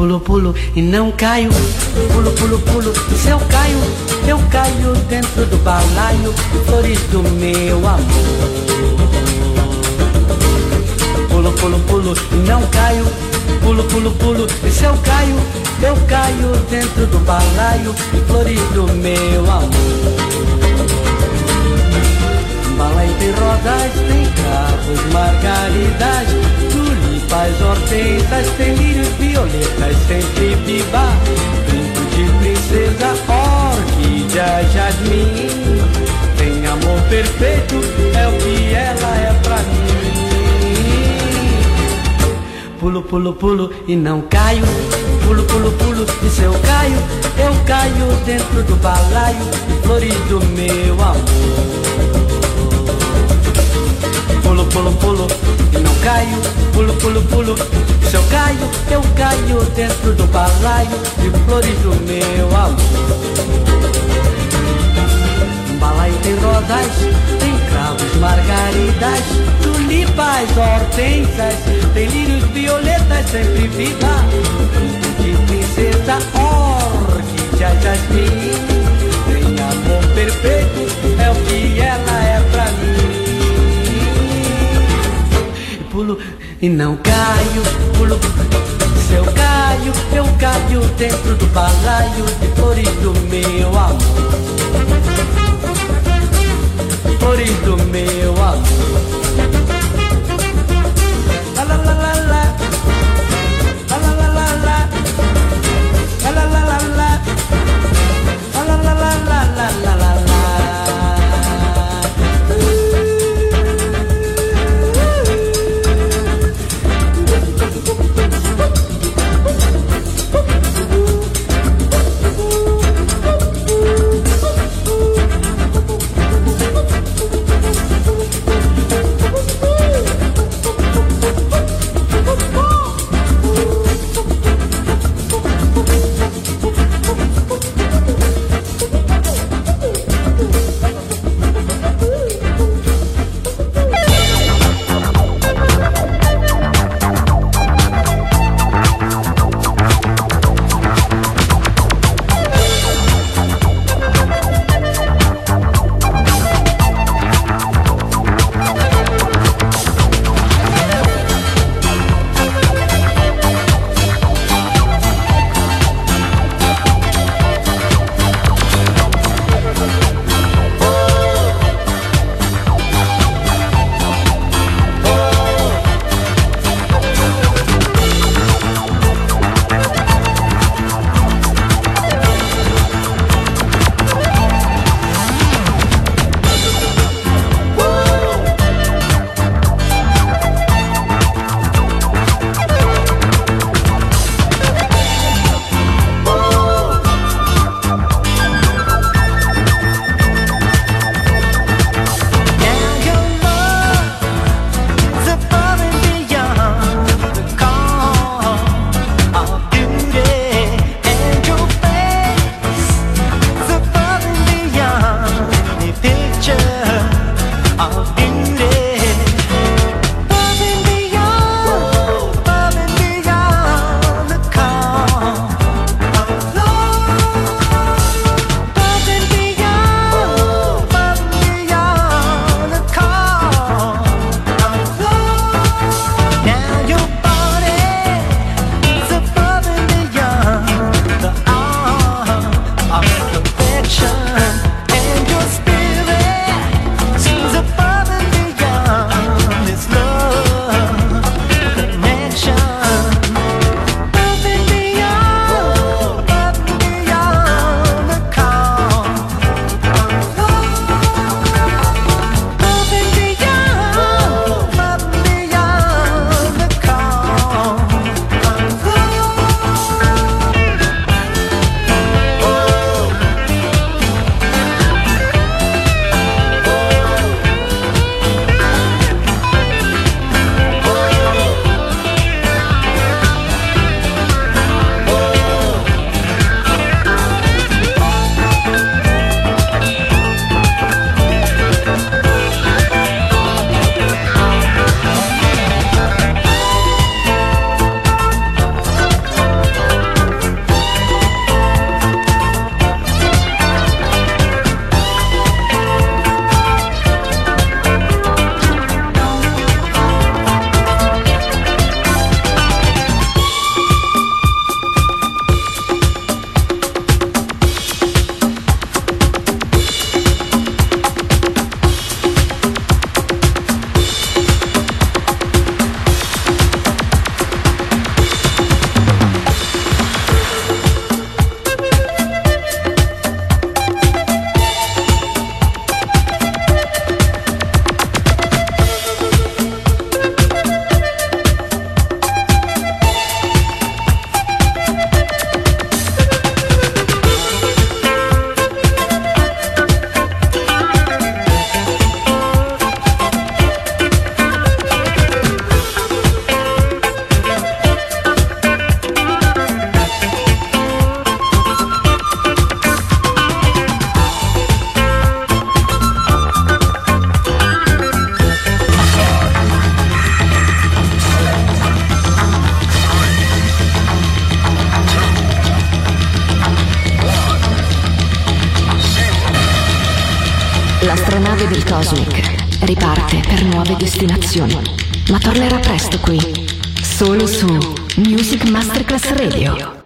Pulo, pulo, e não caio. Pulo, pulo, pulo. Se eu caio, eu caio dentro do balaio. Flores do meu amor. Pulo, pulo, pulo e não caio. Pulo, pulo, pulo. E se eu caio, eu caio dentro do balaio. Flores do meu amor. Balaio tem rodas, tem cravos, margaridas, tulipas, hortensas, tem lírios, violetas, sempre viva. Brinco de princesa, orquídea, jasmim. Tem amor perfeito, é o que ela é pra mim. Pulo, pulo, pulo e não caio. Pulo, pulo, pulo e se eu caio, eu caio dentro do balaio. Flores do meu amor. Pulo, pulo, pulo caio. Pulo, pulo, pulo. Se eu caio, eu caio dentro do balaio de flores do meu amor. Balaio tem rosas, tem cravos, margaridas, tulipas, hortensas, tem lírios, violetas, sempre viva. De princesa, orquídea, e não caio, pulo. Se eu caio, eu caio dentro do balaio de flores do meu amor. Flores do meu amor.